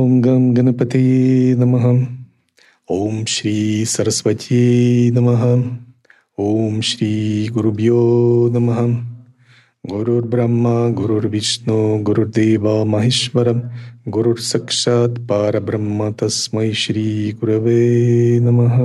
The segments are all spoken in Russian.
ॐ गं गणपते नमः। ॐ श्री सरस्वती नमः। ॐ श्री गुरुभ्यो नमः। गुरुर्ब्रह्मा गुरुर्विष्णु गुरुर्देव महेश्वरं गुरुर्सक्षात् पारब्रह्म तस्मै श्रीगुरवे नमः।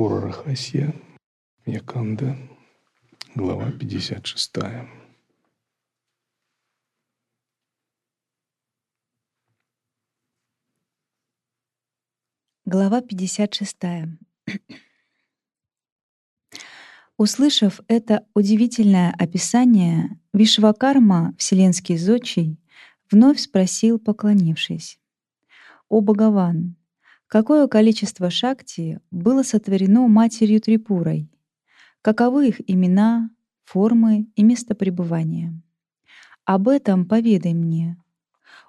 Трипура Рахасия, Яканда, глава 56. Глава 56. Услышав это удивительное описание, Вишвакарма, вселенский зодчий, вновь спросил, поклонившись. «О Бхагаван, какое количество шакти было сотворено матерью Трипурой? Каковы их имена, формы и место пребывания? Об этом поведай мне.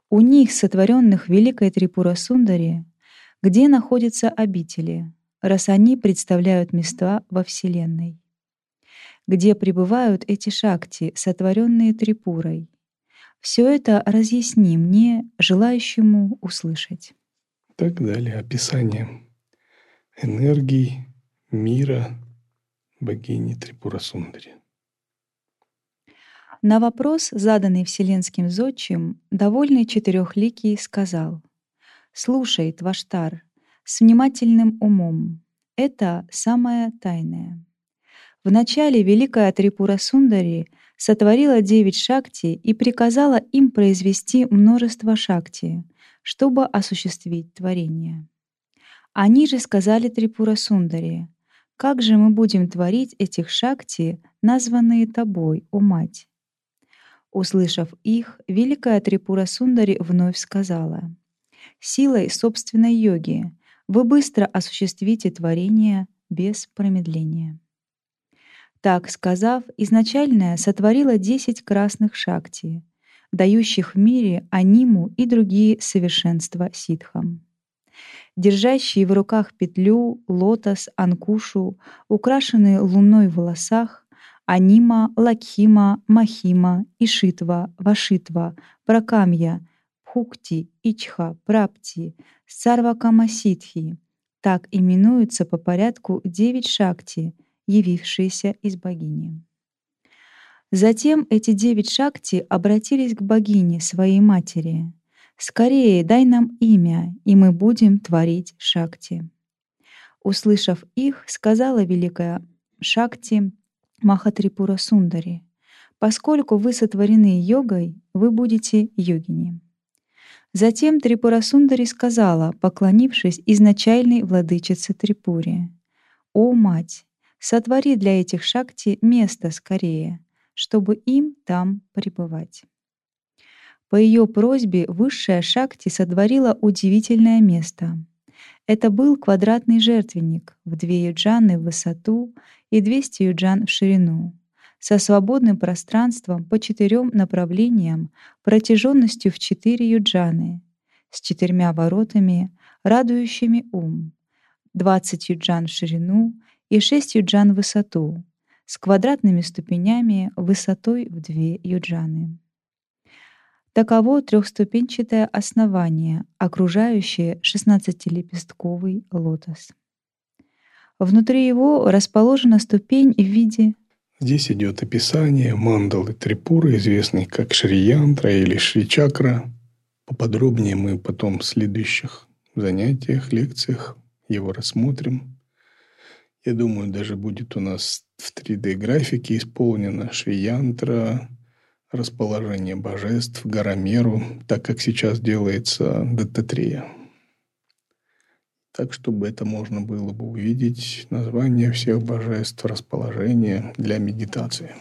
У них, сотворенных Великой Трипура Сундари, где находятся обители, раз они представляют места во Вселенной? где пребывают эти шакти, сотворенные Трипурой. Все это разъясни мне, желающему услышать. Так далее описание энергии мира богини Трипура Сундари. На вопрос, заданный Вселенским зодчим, довольный четырехликий сказал «Слушай, Тваштар, с внимательным умом. Это самое тайное. Вначале великая Трипура Сундари сотворила девять шакти и приказала им произвести множество шакти, чтобы осуществить творение. Они же сказали Трипура Сундари, «Как же мы будем творить этих шакти, названные тобой, о мать?» Услышав их, великая Трипура Сундари вновь сказала, «Силой собственной йоги вы быстро осуществите творение без промедления». Так сказав, изначальная сотворила десять красных шакти, дающих в мире аниму и другие совершенства ситхам. Держащие в руках петлю, лотос, анкушу, украшенные луной в волосах, анима, лакхима, махима, ишитва, вашитва, пракамья, пхукти, ичха, прапти, сарвакамаситхи. Так именуются по порядку девять шакти — явившиеся из богини. Затем эти девять шакти обратились к богине, своей матери. «Скорее дай нам имя, и мы будем творить шакти». Услышав их, сказала великая шакти Махатрипура Сундари, «Поскольку вы сотворены йогой, вы будете йогини». Затем Трипура Сундари сказала, поклонившись изначальной владычице Трипуре, «О, мать, Сотвори для этих шакти место скорее, чтобы им там пребывать. По ее просьбе высшая шакти сотворила удивительное место. Это был квадратный жертвенник в две юджаны в высоту и 200 юджан в ширину, со свободным пространством по четырем направлениям протяженностью в четыре юджаны, с четырьмя воротами, радующими ум, 20 юджан в ширину и 6 юджан в высоту, с квадратными ступенями высотой в 2 юджаны. Таково трехступенчатое основание, окружающее 16-лепестковый лотос. Внутри его расположена ступень в виде Здесь идет описание мандалы Трипуры, известной как Шри-Янтра или Шри-Чакра. Поподробнее мы потом в следующих занятиях, лекциях его рассмотрим. Я думаю, даже будет у нас в 3D-графике исполнено Шриянтра, расположение божеств, Гарамеру, так как сейчас делается Даттатрия. Так, чтобы это можно было бы увидеть, название всех божеств, расположение для медитации.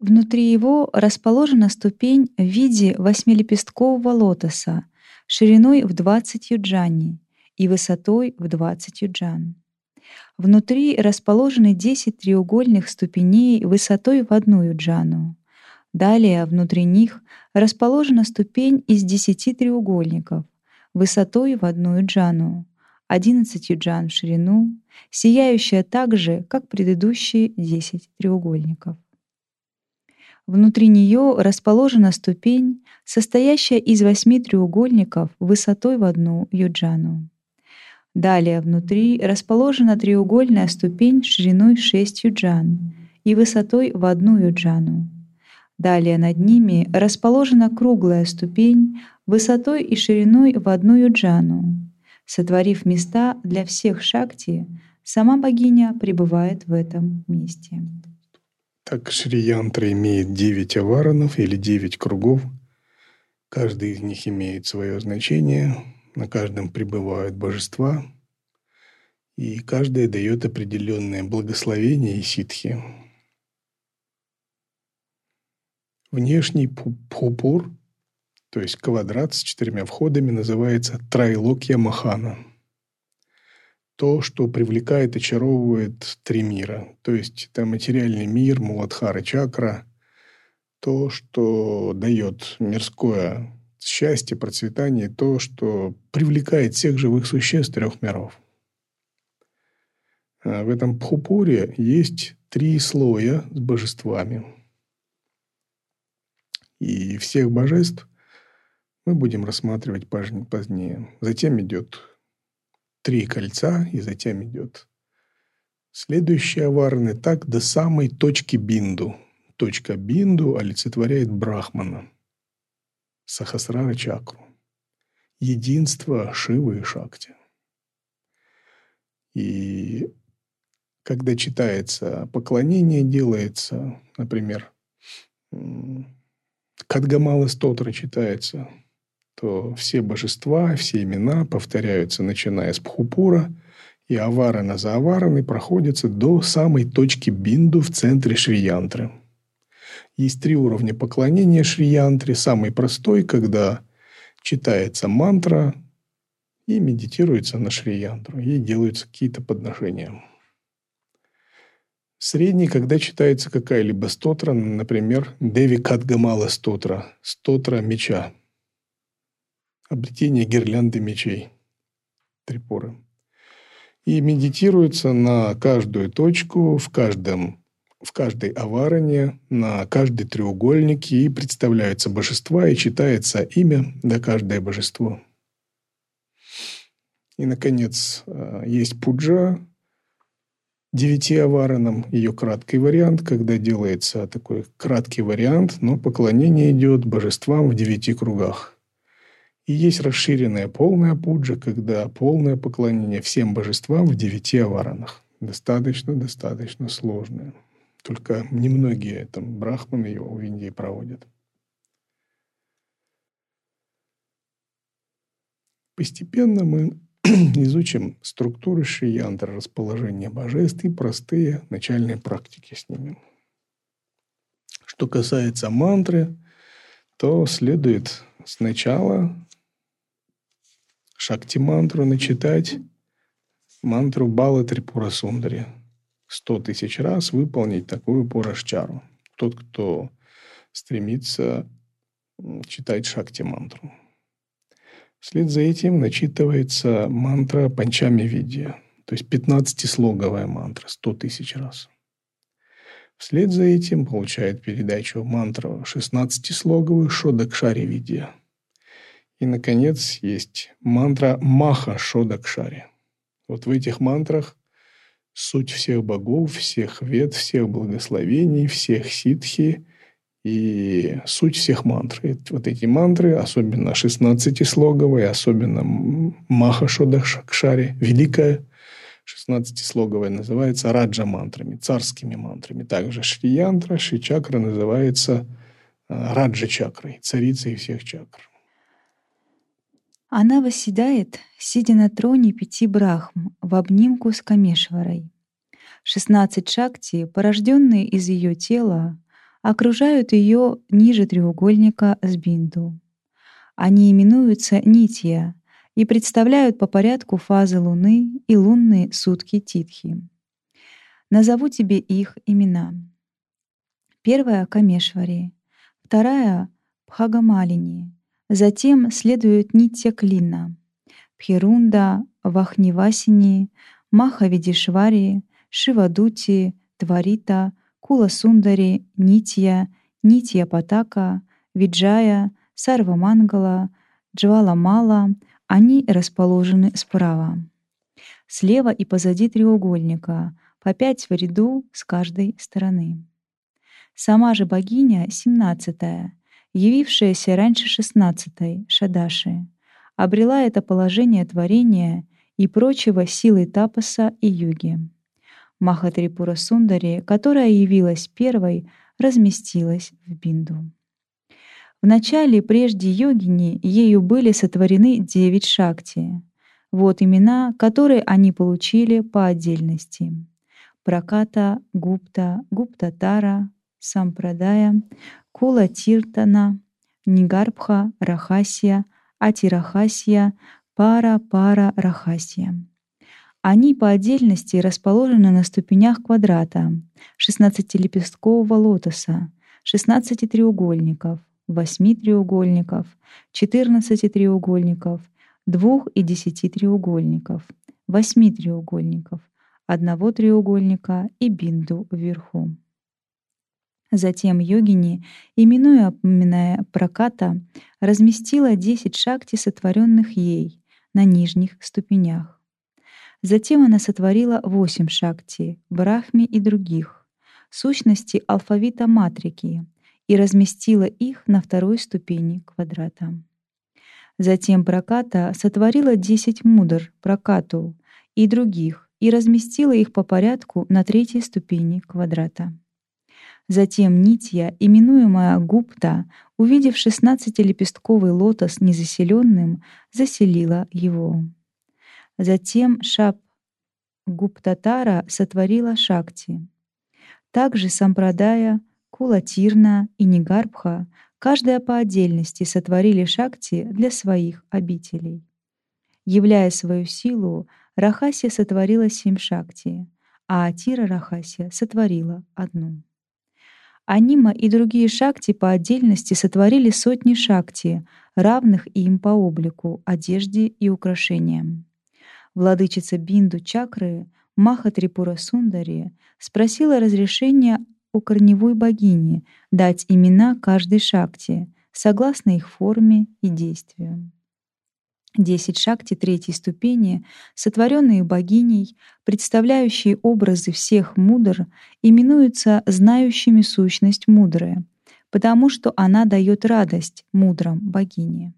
Внутри его расположена ступень в виде восьмилепесткового лотоса шириной в 20 юджани и высотой в 20 юджан. Внутри расположены 10 треугольных ступеней высотой в одну юджану. Далее внутри них расположена ступень из 10 треугольников высотой в одну юджану, 11 юджан в ширину, сияющая так же, как предыдущие 10 треугольников. Внутри нее расположена ступень, состоящая из восьми треугольников высотой в одну юджану. Далее внутри расположена треугольная ступень шириной 6 юджан и высотой в одну юджану. Далее над ними расположена круглая ступень высотой и шириной в одну юджану. Сотворив места для всех шакти, сама богиня пребывает в этом месте. Так Шри-янтра имеет девять аваранов или девять кругов. Каждый из них имеет свое значение, на каждом пребывают божества, и каждое дает определенное благословение и ситхи. Внешний пхупур, то есть квадрат с четырьмя входами, называется трайлокья махана. То, что привлекает, очаровывает три мира. То есть это материальный мир, муладхара чакра, то, что дает мирское счастье, процветание, то, что привлекает всех живых существ трех миров. А в этом пхупуре есть три слоя с божествами. И всех божеств мы будем рассматривать позднее. Затем идет три кольца, и затем идет следующие аварны, так до самой точки бинду. Точка бинду олицетворяет Брахмана – Сахасрара чакру. Единство Шивы и Шакти. И когда читается поклонение, делается, например, Кадгамала Стотра читается, то все божества, все имена повторяются, начиная с Пхупура, и Аварана за Авараны проходятся до самой точки Бинду в центре Шриянтры – есть три уровня поклонения Шри-янтре. Самый простой, когда читается мантра и медитируется на Шри-янтру, и делаются какие-то подношения. Средний, когда читается какая-либо стотра, например, Деви Кадгамала стотра, стотра меча, обретение гирлянды мечей, трипоры. И медитируется на каждую точку в каждом в каждой аваране, на каждый треугольник и представляются божества, и читается имя до каждое божество. И, наконец, э, есть пуджа девяти аваранам, ее краткий вариант, когда делается такой краткий вариант, но поклонение идет божествам в девяти кругах. И есть расширенная полная пуджа, когда полное поклонение всем божествам в девяти аваранах. Достаточно, достаточно сложное. Только немногие там брахманы его в Индии проводят. Постепенно мы изучим структуры шиянтра, расположение божеств и простые начальные практики с ними. Что касается мантры, то следует сначала шакти-мантру начитать мантру Бала Трипура Сундари – сто тысяч раз выполнить такую порашчару. Тот, кто стремится читать шакти-мантру. Вслед за этим начитывается мантра панчами видия, то есть 15-слоговая мантра, 100 тысяч раз. Вслед за этим получает передачу мантра 16-слоговую Шодакшари видия. И, наконец, есть мантра Маха Шодакшари. Вот в этих мантрах суть всех богов, всех вед, всех благословений, всех ситхи и суть всех мантр. И вот эти мантры, особенно 16-слоговые, особенно Махашода Шакшари, великая 16-слоговая, называется раджа мантрами, царскими мантрами. Также Шри-янтра, Шри-чакра называется э, раджа чакрой, царицей всех чакр. Она восседает, сидя на троне пяти брахм в обнимку с Камешварой. Шестнадцать шакти, порожденные из ее тела, окружают ее ниже треугольника с бинду. Они именуются нитья и представляют по порядку фазы Луны и лунные сутки Титхи. Назову тебе их имена. Первая — Камешвари, вторая — Пхагамалини, затем следует Нитья Клина, Пхерунда, Вахнивасини, Махавидишвари, Шивадути, Тварита, Кула Сундари, Нитья, Нитья Патака, Виджая, Сарвамангала, Джваламала, они расположены справа. Слева и позади треугольника, по пять в ряду с каждой стороны. Сама же богиня, семнадцатая, явившаяся раньше шестнадцатой, Шадаши, обрела это положение творения и прочего силой тапаса и юги. Махатрипура Сундари, которая явилась первой, разместилась в Бинду. Вначале, прежде йогини, ею были сотворены девять шакти. Вот имена, которые они получили по отдельности. Праката, Гупта, Гуптатара, Сампрадая, Кула Тиртана, Нигарбха, Рахасия, Атирахасия, Пара, Пара, Рахасия. Они по отдельности расположены на ступенях квадрата, 16-лепесткового лотоса, 16 треугольников, восьми треугольников, 14 треугольников, двух и десяти треугольников, восьми треугольников, одного треугольника и бинду вверху. Затем йогини, именуя упоминая проката, разместила 10 шакти, сотворенных ей, на нижних ступенях. Затем она сотворила 8 шакти, брахми и других, сущности алфавита матрики, и разместила их на второй ступени квадрата. Затем Проката сотворила десять мудр Прокату и других и разместила их по порядку на третьей ступени квадрата. Затем Нитья, именуемая Гупта, увидев шестнадцатилепестковый лотос незаселенным, заселила его. Затем Шап Гуптатара сотворила Шакти. Также Сампрадая — Кулатирна и Нигарбха, каждая по отдельности сотворили шакти для своих обителей. Являя свою силу, Рахасия сотворила семь шакти, а Атира Рахасия сотворила одну. Анима и другие шакти по отдельности сотворили сотни шакти, равных им по облику, одежде и украшениям. Владычица Бинду Чакры Маха Трипура Сундари спросила разрешения у корневой богини дать имена каждой шакти, согласно их форме и действию. Десять шакти третьей ступени, сотворенные богиней, представляющие образы всех мудр, именуются знающими сущность мудрая, потому что она дает радость мудрам богине.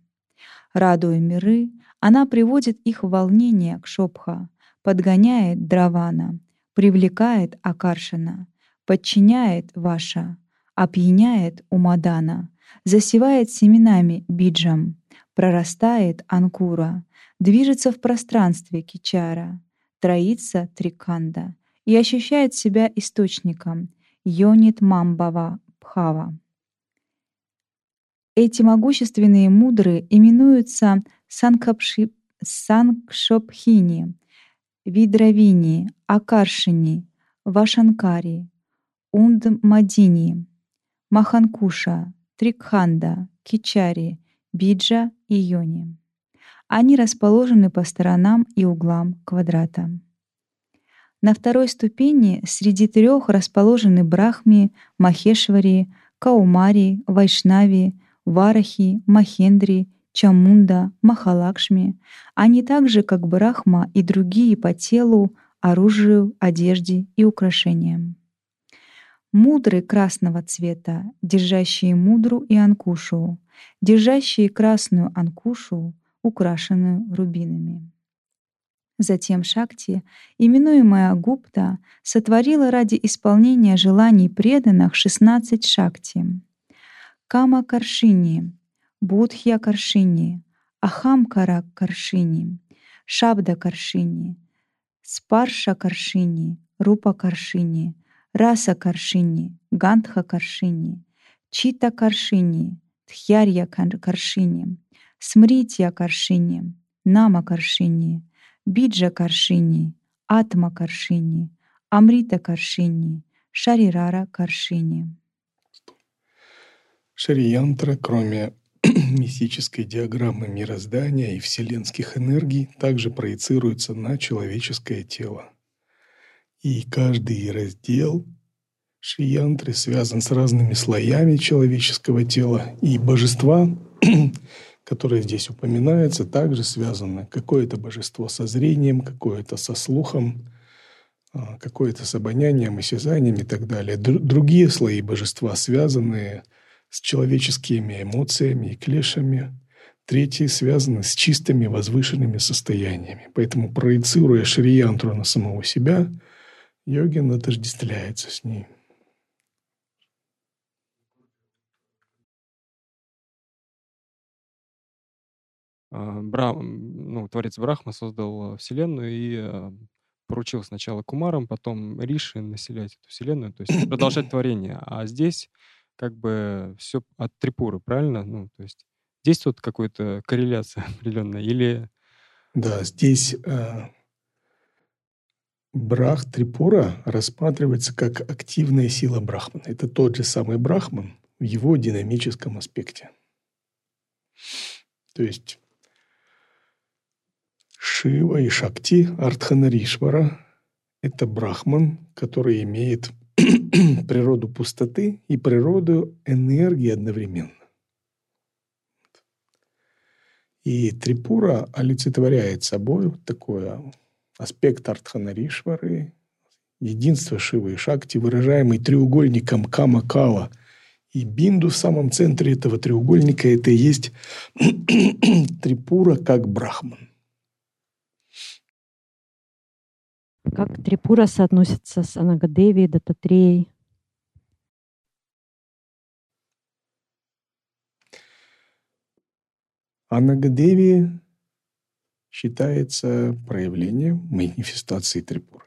Радуя миры, она приводит их в волнение к Шопха, подгоняет Дравана, привлекает Акаршина, подчиняет ваша, опьяняет умадана, засевает семенами биджам, прорастает анкура, движется в пространстве кичара, троится триканда и ощущает себя источником йонит мамбава бхава. Эти могущественные мудры именуются санкапши, санкшопхини, видравини, акаршини, вашанкари, Ундмадини, Маханкуша, Трикханда, Кичари, Биджа и Йони. Они расположены по сторонам и углам квадрата. На второй ступени среди трех расположены Брахми, Махешвари, Каумари, Вайшнави, Варахи, Махендри, Чамунда, Махалакшми. Они также, как Брахма и другие по телу, оружию, одежде и украшениям мудры красного цвета, держащие мудру и анкушу, держащие красную анкушу, украшенную рубинами. Затем Шакти, именуемая Гупта, сотворила ради исполнения желаний преданных 16 Шакти. Кама Каршини, Будхья Каршини, Ахамкара Каршини, Шабда Каршини, Спарша Каршини, Рупа Каршини — Раса Каршини, Гандха Каршини, Чита Каршини, Тхьярья Каршини, Смритья Каршини, Нама Каршини, Биджа Каршини, Атма Каршини, Амрита Каршини, Шарирара Каршини. Шариянтра, кроме мистической диаграммы мироздания и вселенских энергий, также проецируется на человеческое тело. И каждый раздел Шриянтры связан с разными слоями человеческого тела, и божества, которые здесь упоминаются, также связаны. Какое-то божество со зрением, какое-то со слухом, а, какое-то с обонянием, осязанием и так далее. Другие слои божества связаны с человеческими эмоциями и клешами. Третьи связаны с чистыми возвышенными состояниями. Поэтому, проецируя Шриянтру на самого себя, йогин отождествляется с ней. А, Бра... ну, творец Брахма создал Вселенную и а, поручил сначала Кумарам, потом Риши населять эту Вселенную, то есть продолжать творение. А здесь как бы все от Трипуры, правильно? Ну, то есть здесь тут какая-то корреляция определенная или... Да, здесь э, Брах Трипура рассматривается как активная сила Брахмана. Это тот же самый Брахман в его динамическом аспекте. То есть Шива и Шакти Артханаришвара – это Брахман, который имеет природу пустоты и природу энергии одновременно. И Трипура олицетворяет собой такой аспект Артханаришвары, единство Шивы и Шакти, выражаемый треугольником Кама-Кала. И Бинду в самом центре этого треугольника – это и есть Трипура как Брахман. Как Трипура соотносится с Анагадеви, Дататреей? Анагадеви считается проявлением манифестации Трипуры.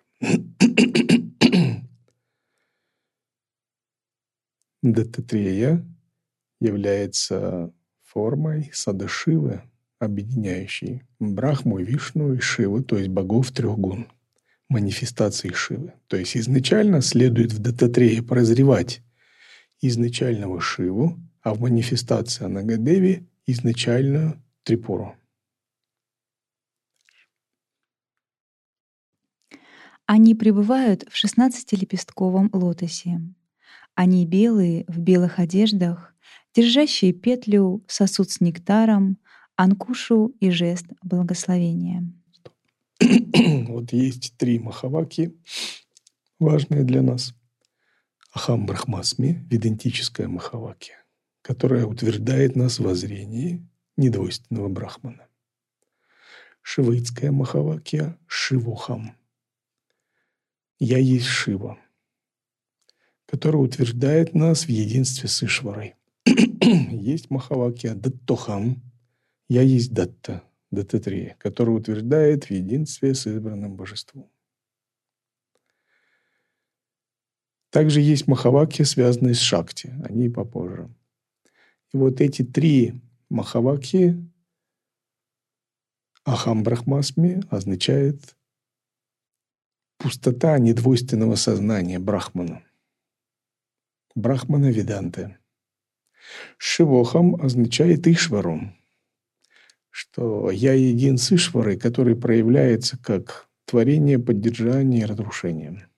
Дататрея является формой Садашивы, объединяющей Брахму, Вишну и Шиву, то есть богов трех гун – манифестации Шивы. То есть изначально следует в Дататрее прозревать изначального Шиву, а в манифестации Анагадеви изначальную Трипуру. Они пребывают в шестнадцатилепестковом лотосе. Они белые, в белых одеждах, держащие петлю, сосуд с нектаром, анкушу и жест благословения. вот есть три махаваки, важные для нас. Ахам Брахмасми, идентическая махаваки, которая утверждает нас в воззрении недвойственного брахмана. Шиваитская махавакия Шивухам. Я есть Шива, которая утверждает нас в единстве с Ишварой. есть махавакия Даттохам. Я есть Датта, ДТ-3, который утверждает в единстве с избранным божеством. Также есть махаваки, связанные с шакти. Они попозже. И вот эти три махаваки Ахам Брахмасми означает пустота недвойственного сознания Брахмана. Брахмана Веданты. Шивохам означает Ишвару, что я един с Ишварой, который проявляется как творение, поддержание и разрушение.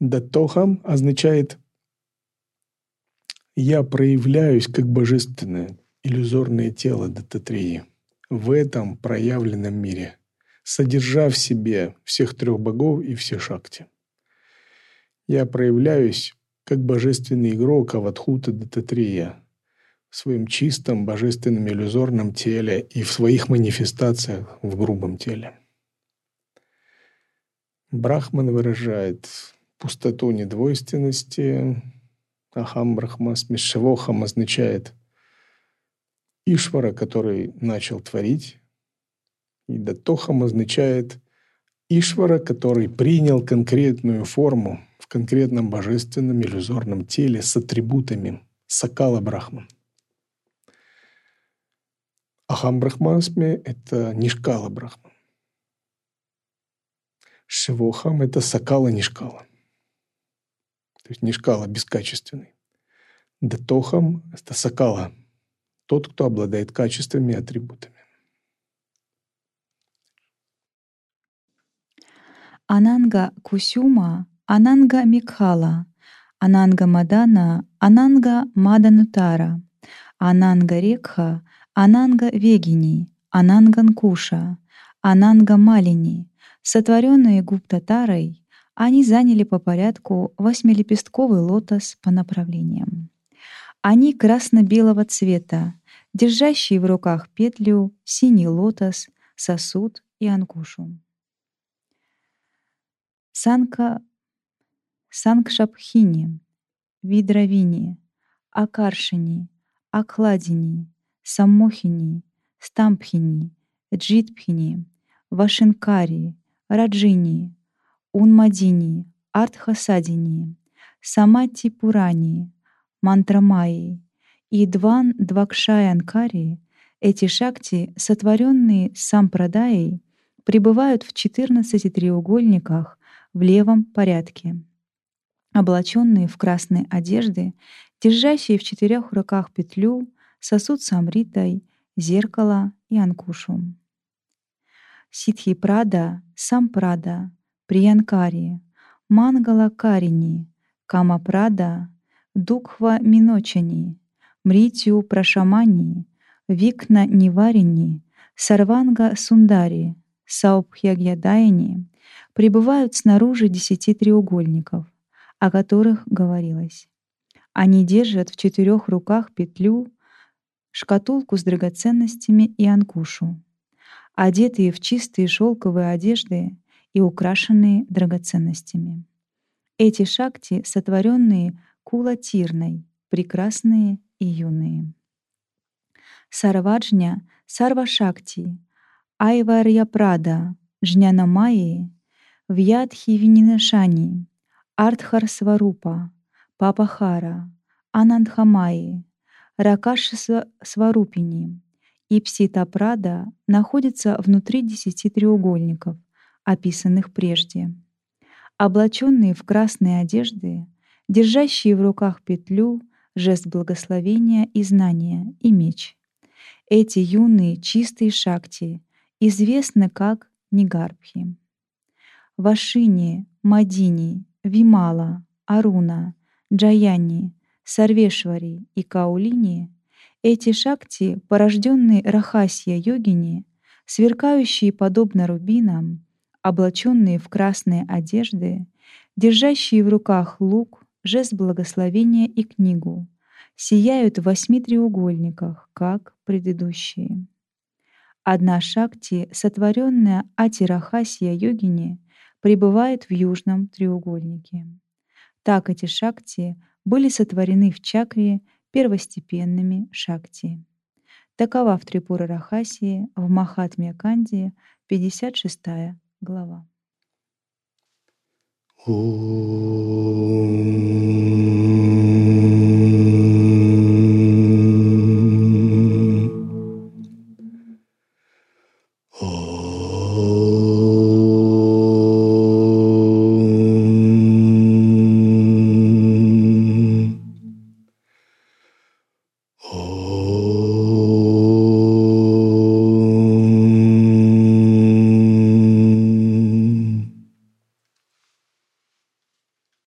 Даттохам означает «я проявляюсь как божественное, иллюзорное тело Даттатрии в этом проявленном мире, содержа в себе всех трех богов и все шакти. Я проявляюсь как божественный игрок Аватхута Даттатрия, в своем чистом, божественном, иллюзорном теле и в своих манифестациях в грубом теле. Брахман выражает пустоту недвойственности. Ахам Брахма Смешевохам означает Ишвара, который начал творить. И Датохам означает Ишвара, который принял конкретную форму в конкретном божественном иллюзорном теле с атрибутами Сакала Брахман. Ахам Брахмасме – это Нишкала Брахман. Шивохам – это Сакала Нишкала. То есть Нишкала бескачественный. Датохам – это Сакала, тот, кто обладает качествами и атрибутами. Ананга Кусюма, Ананга Микхала, Ананга Мадана, Ананга Маданутара, Ананга Рекха, Ананга Вегини, Ананганкуша, Ананга Малини, сотворенные Гуптатарой, они заняли по порядку восьмилепестковый лотос по направлениям. Они красно-белого цвета, держащие в руках петлю, синий лотос, сосуд и анкушу. Санка, Санкшапхини, Видравини, Акаршини, Акладини, Саммохини, Стампхини, Джитпхини, Вашинкари, Раджини, Унмадини, Артхасадини, Самати Пурани, Мантрамайи и Дван Двакшаянкари, эти шакти, сотворенные сампрадаей, пребывают в 14 треугольниках в левом порядке. Облаченные в красные одежды, держащие в четырех руках петлю, сосуд с амритой, зеркало и анкушу. Ситхи Прада, Сампрада, Приянкари, Мангала Карини, Кама Прада, Дукхва Миночани, Мритью Прашамани, Викна Ниварини, Сарванга Сундари, Саубхьягьядайни, пребывают снаружи десяти треугольников, о которых говорилось. Они держат в четырех руках петлю, шкатулку с драгоценностями и анкушу, одетые в чистые шелковые одежды и украшенные драгоценностями. Эти шакти, сотворенные кулатирной, прекрасные и юные. Сарваджня, Сарвашакти, Айварья Прада, Жняна Майи, Вьядхи Артхар Сварупа, Папахара, Анандхамаи, Ракаши Сварупини и Псита Прада находятся внутри десяти треугольников, описанных прежде. Облаченные в красные одежды, держащие в руках петлю, жест благословения и знания и меч. Эти юные чистые шакти известны как Нигарбхи. Вашини, Мадини, Вимала, Аруна, Джаяни, Сарвешвари и Каулини — эти шакти, порожденные Рахасья йогини, сверкающие подобно рубинам, облаченные в красные одежды, держащие в руках лук, жест благословения и книгу, сияют в восьми треугольниках, как предыдущие. Одна шакти, сотворенная Атирахасья йогини, пребывает в южном треугольнике. Так эти шакти были сотворены в чакре первостепенными шакти. Такова в Трипура Рахасии в Махатме Канди, 56 глава. Oh.